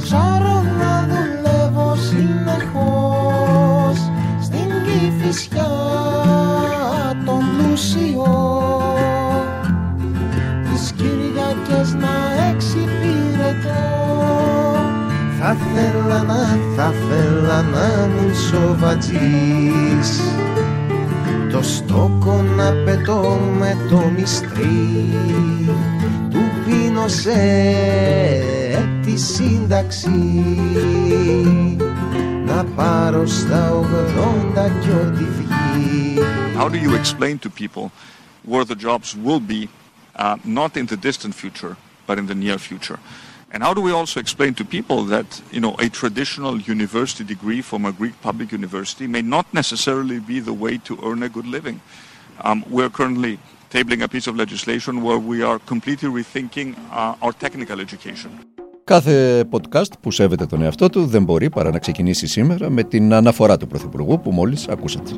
Δεκαξάρω να δουλεύω συνεχώς Στην Κηφισιά των πλουσιών. Τις Κυριακές να εξυπηρετώ. Θα θέλα να, θα θέλα να μου σοβατζής το στόκο να πετώ με το μυστρί του πίνωσε τη σύνταξη να πάρω στα ογδόντα κι ό,τι βγει. How do you explain to people where the jobs will be uh, not in the distant future but in the near future? And how do we also explain to people that you know a traditional university degree from a Greek public university may not necessarily be the way to earn a good living? Um, we're currently tabling a piece of legislation where we are completely rethinking uh, our technical education. Κάθε podcast που σέβεται τον εαυτό του δεν μπορεί παρά να ξεκινήσει σήμερα με την αναφορά του Πρωθυπουργού που μόλις ακούσατε.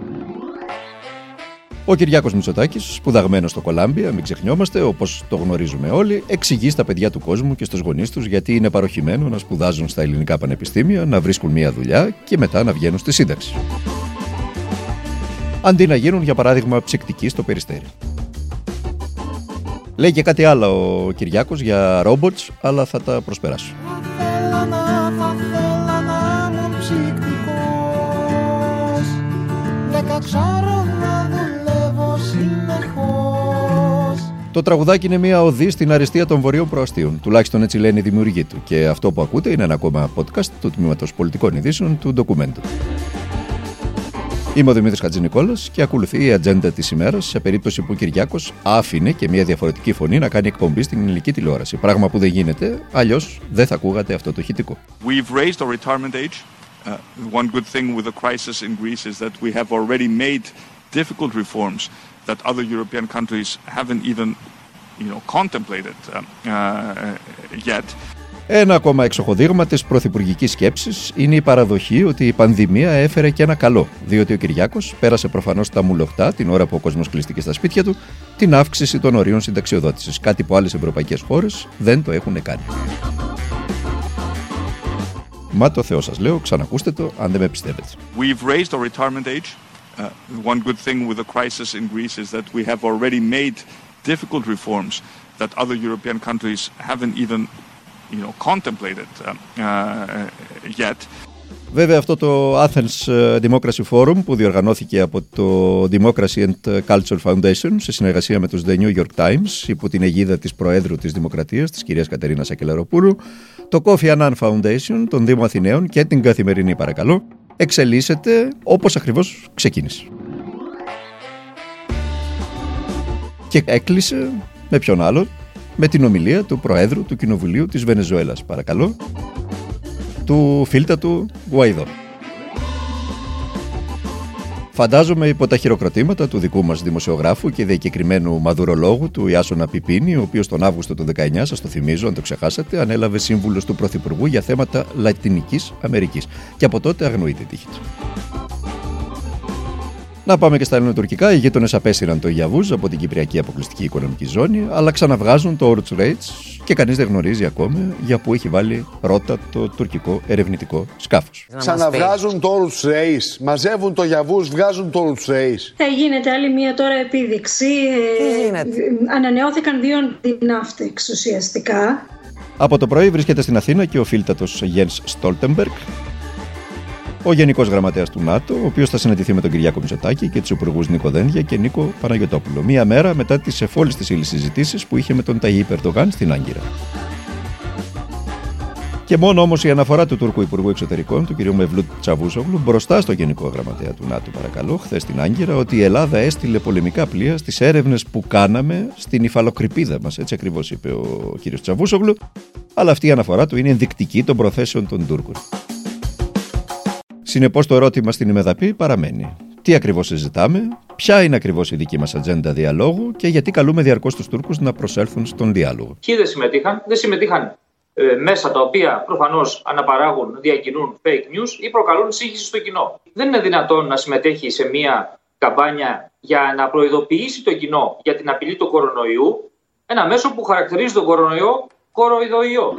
Ο Κυριάκος Μητσοτάκης, σπουδαγμένος στο Κολάμπια, μην ξεχνιόμαστε, όπως το γνωρίζουμε όλοι, εξηγεί στα παιδιά του κόσμου και στους γονείς τους γιατί είναι παροχημένο να σπουδάζουν στα ελληνικά πανεπιστήμια, να βρίσκουν μια δουλειά και μετά να βγαίνουν στη σύνταξη. Αντί να γίνουν, για παράδειγμα, ψυκτικοί στο περιστέρι. Λέει και κάτι άλλο ο Κυριάκος για robots, αλλά θα τα προσπεράσω. Θα θέλα να, θα θέλα να μου ψυκτικός Δεκαξάρω να δουλεύω συνεχώς Το τραγουδάκι είναι μια οδή στην αριστεία των βορείων προαστίων. Τουλάχιστον έτσι λένε οι δημιουργοί του. Και αυτό που ακούτε είναι ένα ακόμα podcast του τμήματος Πολιτικών Ειδήσεων του ντοκουμέντου. Είμαι ο Δημήτρης Χατζηνικόλα και ακολουθεί η ατζέντα της ημέρας σε περίπτωση που ο Κυριάκος άφηνε και μια διαφορετική φωνή να κάνει εκπομπή στην ελληνική τηλεόραση. Πράγμα που δεν γίνεται, αλλιώς δεν θα ακούγατε αυτό το ηχητικό. We've raised our retirement age. Uh, one good thing with the crisis in Greece is that we have already made difficult reforms that other European countries haven't even, you know, contemplated uh, uh, yet. Ένα ακόμα εξοχοδείγμα της πρωθυπουργικής σκέψης είναι η παραδοχή ότι η πανδημία έφερε και ένα καλό, διότι ο Κυριάκος πέρασε προφανώς τα μουλοχτά την ώρα που ο κόσμος κλειστήκε στα σπίτια του την αύξηση των ορίων συνταξιοδότησης, κάτι που άλλες ευρωπαϊκές χώρες δεν το έχουν κάνει. Μα το Θεό σας λέω, ξανακούστε το αν δεν με πιστεύετε. We've raised our retirement age. Uh, one good thing with the crisis in Greece is that we have already made difficult reforms that other European countries haven't even, you know, contemplated uh, uh, yet. Βέβαια αυτό το Athens Democracy Forum που διοργανώθηκε από το Democracy and Culture Foundation σε συνεργασία με τους The New York Times υπό την αιγίδα της Προέδρου της Δημοκρατίας, της κυρίας Κατερίνας Ακελαροπούλου, το Kofi Annan Foundation, τον Δήμο Αθηναίων και την Καθημερινή παρακαλώ, εξελίσσεται όπως ακριβώς ξεκίνησε. Και έκλεισε με ποιον άλλο, με την ομιλία του Προέδρου του Κοινοβουλίου της Βενεζουέλας, παρακαλώ, του φίλτα του Γουαϊδό. Φαντάζομαι υπό τα χειροκροτήματα του δικού μας δημοσιογράφου και διακεκριμένου μαδουρολόγου του Ιάσονα Πιπίνη, ο οποίος τον Αύγουστο του 19, σας το θυμίζω αν το ξεχάσατε, ανέλαβε σύμβουλος του Πρωθυπουργού για θέματα Λατινικής Αμερικής και από τότε αγνοείται τύχη του. Να πάμε και στα ελληνοτουρκικά. Οι γείτονες απέσυραν το Ιαβούζ από την Κυπριακή Αποκλειστική Οικονομική Ζώνη, αλλά ξαναβγάζουν το Όρτ Rates και κανείς δεν γνωρίζει ακόμα για πού έχει βάλει ρότα το τουρκικό ερευνητικό σκάφος. Ξαναβγάζουν το Όρτ Race, μαζεύουν το Ιαβούζ, βγάζουν το Όρτ Race. Θα γίνεται άλλη μία τώρα επίδειξη. Τι γίνεται; Ε, Ανανεώθηκαν δύο αντιναύτεξ ουσιαστικά. Από το πρωί βρίσκεται στην Αθήνα και ο φίλτατος Γιένς Στόλτεμπεργκ, ο Γενικός Γραμματέας του ΝΑΤΟ, ο οποίος θα συναντηθεί με τον Κυριάκο Μητσοτάκη και τους υπουργούς Νίκο Δένδια και Νίκο Παναγιοτόπουλο. Μία μέρα μετά τις εφόλιστε ύλε συζητήσεις που είχε με τον Ταγί Περντογάν στην Άγκυρα. Και μόνο όμως η αναφορά του Τούρκου Υπουργού Εξωτερικών, του κ. Μευλούτ Τσαβούσογλου, μπροστά στο Γενικό Γραμματέα του ΝΑΤΟ, παρακαλώ, χθες στην Άγκυρα, ότι η Ελλάδα έστειλε πολεμικά πλοία στις έρευνες που κάναμε στην υφαλοκρηπίδα μας. Έτσι ακριβώς είπε ο κ. Τσαβούσογλου. Αλλά αυτή η αναφορά του είναι ενδεικτική των προθέσεων των Τούρκων. Συνεπώς το ερώτημα στην ημεδαπή παραμένει. Τι ακριβώς συζητάμε, ποια είναι ακριβώς η δική μας ατζέντα διαλόγου και γιατί καλούμε διαρκώς τους Τούρκους να προσέλθουν στον διάλογο. Ποιοι δεν συμμετείχαν, δεν συμμετείχαν ε, μέσα τα οποία προφανώς αναπαράγουν, διακινούν fake news ή προκαλούν σύγχυση στο κοινό. Δεν είναι δυνατόν να συμμετέχει σε μια καμπάνια για να προειδοποιήσει το κοινό για την απειλή του κορονοϊού, ένα μέσο που χαρακτηρίζει τον κορονοϊό κοροϊδοϊό.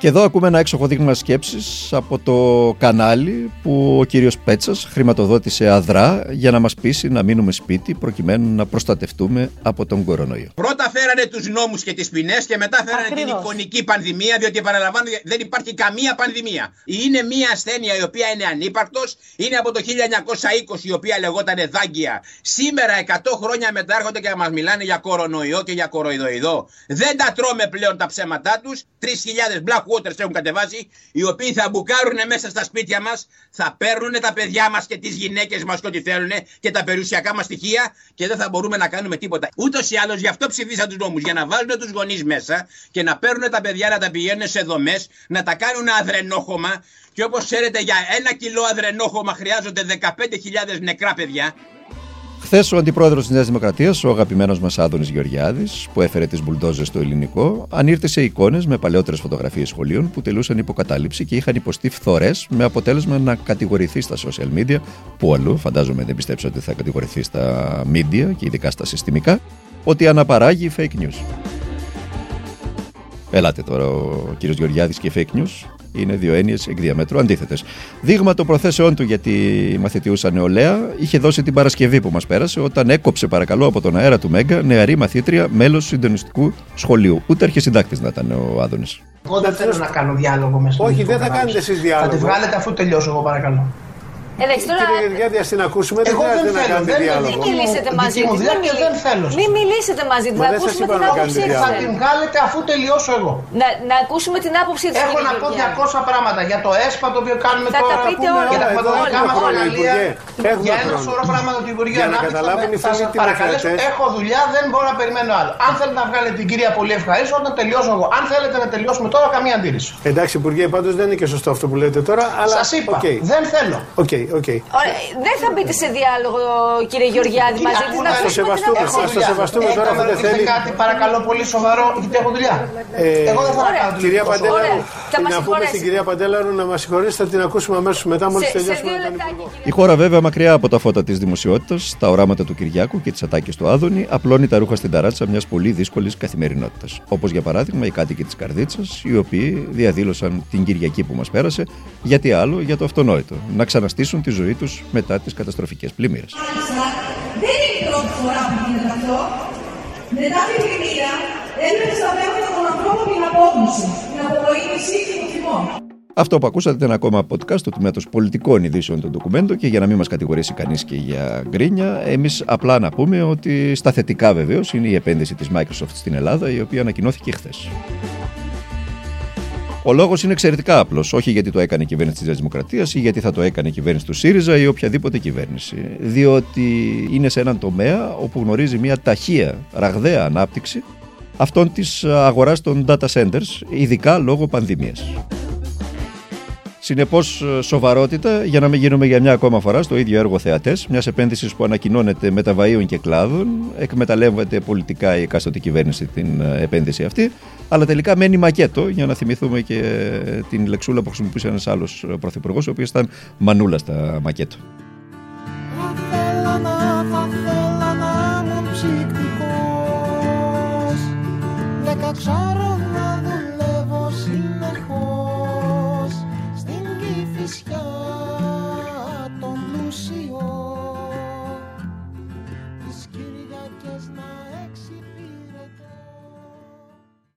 Και εδώ ακούμε ένα έξοχο δείγμα σκέψης από το κανάλι που ο κύριος Πέτσας χρηματοδότησε αδρά για να μας πείσει να μείνουμε σπίτι προκειμένου να προστατευτούμε από τον κορονοϊό. Πρώτα φέρανε τους νόμους και τις ποινές και μετά φέρανε Ακριβώς. την εικονική πανδημία, διότι παραλαμβάνω δεν υπάρχει καμία πανδημία. Είναι μια ασθένεια η οποία είναι ανύπαρκτος, είναι από το 1920 η οποία λεγόταν δάγκια. Σήμερα 100 χρόνια μετά έρχονται και μας μιλάνε για κορονοϊό και για κοροϊδοειδό. Δεν τα τρώμε πλέον τα ψέματά τους. 3.000 black waters έχουν κατεβάσει, οι οποίοι θα μπουκάρουν μέσα στα σπίτια μας, θα παίρνουν τα παιδιά μας και τις γυναίκες μας και ό,τι θέλουν και τα περιουσιακά μας στοιχεία και δεν θα μπορούμε να κάνουμε τίποτα. Ούτως ή άλλως γι' αυτό ψηφίσαν τους νόμου. Για να βάλουν τους γονείς μέσα και να παίρνουν τα παιδιά να τα πηγαίνουν σε δομές, να τα κάνουν αδρενόχωμα. Και όπως ξέρετε, για ένα κιλό αδρενόχωμα χρειάζονται 15.000 νεκρά παιδιά. Χθες ο αντιπρόεδρος της Νέας Δημοκρατίας, ο αγαπημένος μας Άδωνης Γεωργιάδης, που έφερε τις μπουλντόζες στο ελληνικό, ανήρτησε εικόνες με παλαιότερες φωτογραφίες σχολείων που τελούσαν υποκατάληψη και είχαν υποστεί φθορές με αποτέλεσμα να κατηγορηθεί στα social media, που αλλού φαντάζομαι δεν πιστέψω ότι θα κατηγορηθεί στα media και ειδικά στα συστημικά, ότι αναπαράγει fake news. Ελάτε τώρα ο κύριος Γεωργιάδης και fake news είναι δύο έννοιες εκ διαμέτρου αντίθετες. Δείγμα των προθέσεών του για τη μαθητιούσα νεολαία είχε δώσει την Παρασκευή που μας πέρασε όταν έκοψε παρακαλώ από τον αέρα του Μέγκα νεαρή μαθήτρια μέλος συντονιστικού σχολείου. Ούτε αρχισυντάκτης να ήταν ο Άδωνης. Εγώ δεν θέλω να κάνω διάλογο μέσα Όχι, στο δεν θα κανάλι κάνετε σας. εσείς διάλογο. Θα τη βγάλετε αφού τελειώσω εγώ παρακαλώ. Εντάξει, τώρα Κύριε Γεωργιάδη, ας την ακούσουμε, δεν Εγώ δεν χρειάζεται να θέλω, κάνετε δεν- διάλογο. μην μιλήσετε Δική μαζί μου της. δουλειά μην και μιλ- δεν θέλω. Μην μιλήσετε μαζί της. Μα Να δεν σας ακούσουμε είπα την να άποψή κάνετε της. Θα διάλογο. την βγάλετε αφού τελειώσω εγώ. Να, να ακούσουμε την άποψή της. Έχω κύριε να πω Γεωργιάδη. 200 πράγματα για το ΕΣΠΑ το οποίο κάνουμε Θα τώρα. τα πείτε πούμε, όλα. Για τα Εδώ παθολογικά έχουμε μα χρόνο, αναλύα. Υπουργέ. Έχουμε Για ένα χρόνο. σωρό πράγματα του Υπουργείου Για να Ανάπτυξης, καταλάβουν θα- οι θα φίλοι σας τι παρακαλέσω. μαθαίνετε. Έχω δουλειά, δεν μπορώ να περιμένω άλλο. Αν θέλετε να βγάλετε την κυρία πολύ ευχαρίστω, όταν τελειώσω εγώ. Αν θέλετε να τελειώσουμε τώρα, καμία αντίρρηση. Εντάξει, Υπουργέ, πάντως δεν είναι και σωστό αυτό που λέτε τώρα, αλλά. Σας είπα, οκ. δεν θέλω. Οκ, οκ. Ωραία, δεν θα μπείτε σε διάλογο, κύριε Γεωργιάδη, Τι μαζί της. ακούνε, Να θα το ακούσουμε την σεβαστούμε, άποψή θα της. το δουλειά. σεβαστούμε Ε, τώρα, θα αφού δεν ρωτήσετε θέλει. κάτι παρακαλώ πολύ σοβαρό, γιατί έχω δουλειά. Εγώ δεν θα Ωραία. κάνω Κυρία τόσο. Παντέλαρου, Ωραία. Θα μας να πούμε συγχωρέσει. στην κυρία Παντέλαρου να μας συγχωρήσει, θα την ακούσουμε αμέσως μετά, μόλις Σε, σε τελειώσουμε δύο με τον λεπτάκια, Υπουργό. κύριε Η χώρα, βέβαια, μακριά από τα φώτα της δημοσιότητας, τα οράματα του Κυριάκου και τις ατάκες του Άδωνη, απλώνει τα ρούχα στην ταράτσα μιας πολύ δύσκολης καθημερινότητας. Όπως για παράδειγμα οι κάτοικοι της Καρδίτσας, οι οποίοι διαδήλωσαν την Κυριακή που μας πέρασε, γιατί άλλο για το αυτονόητο, να ξαναστήσουν τη ζωή τους μετά τις καταστροφικές πλημμύρες. Δεν είναι η πρώτη φορά που γίνεται αυτό. Μετά την πλημμύρα έπρεπε στα θέματα των ανθρώπων την απόγνωση, την απογοήτευση και τον θυμό. Αυτό που ακούσατε ήταν ακόμα podcast του τμήματος πολιτικών ειδήσεων των ντοκουμέντο και για να μην μας κατηγορήσει κανείς και για γκρίνια, εμείς απλά να πούμε ότι στα θετικά βεβαίως είναι η επένδυση της Microsoft στην Ελλάδα, η οποία ανακοινώθηκε χθες. Ο λόγος είναι εξαιρετικά απλός. Όχι γιατί το έκανε η κυβέρνηση της Νέας Δημοκρατίας ή γιατί θα το έκανε η κυβέρνηση του ΣΥΡΙΖΑ ή οποιαδήποτε κυβέρνηση. Διότι είναι σε έναν τομέα όπου γνωρίζει μια ταχεία, ραγδαία ανάπτυξη αυτών της αγοράς των data centers, ειδικά λόγω πανδημίας. Συνεπώς, σοβαρότητα για να μην γίνουμε για μια ακόμα φορά στο ίδιο έργο θεατές, μιας επένδυσης που ανακοινώνεται μεταβαΐων και κλάδων, εκμεταλλεύεται πολιτικά η εκάστοτε κυβέρνηση την ε, επένδυση αυτή, αλλά τελικά μένει μακέτο για να θυμηθούμε και ε, την λεξούλα που χρησιμοποιούσε ένας άλλος πρωθυπουργός, ο οποίος ήταν μανούλα στα μακέτο. Θα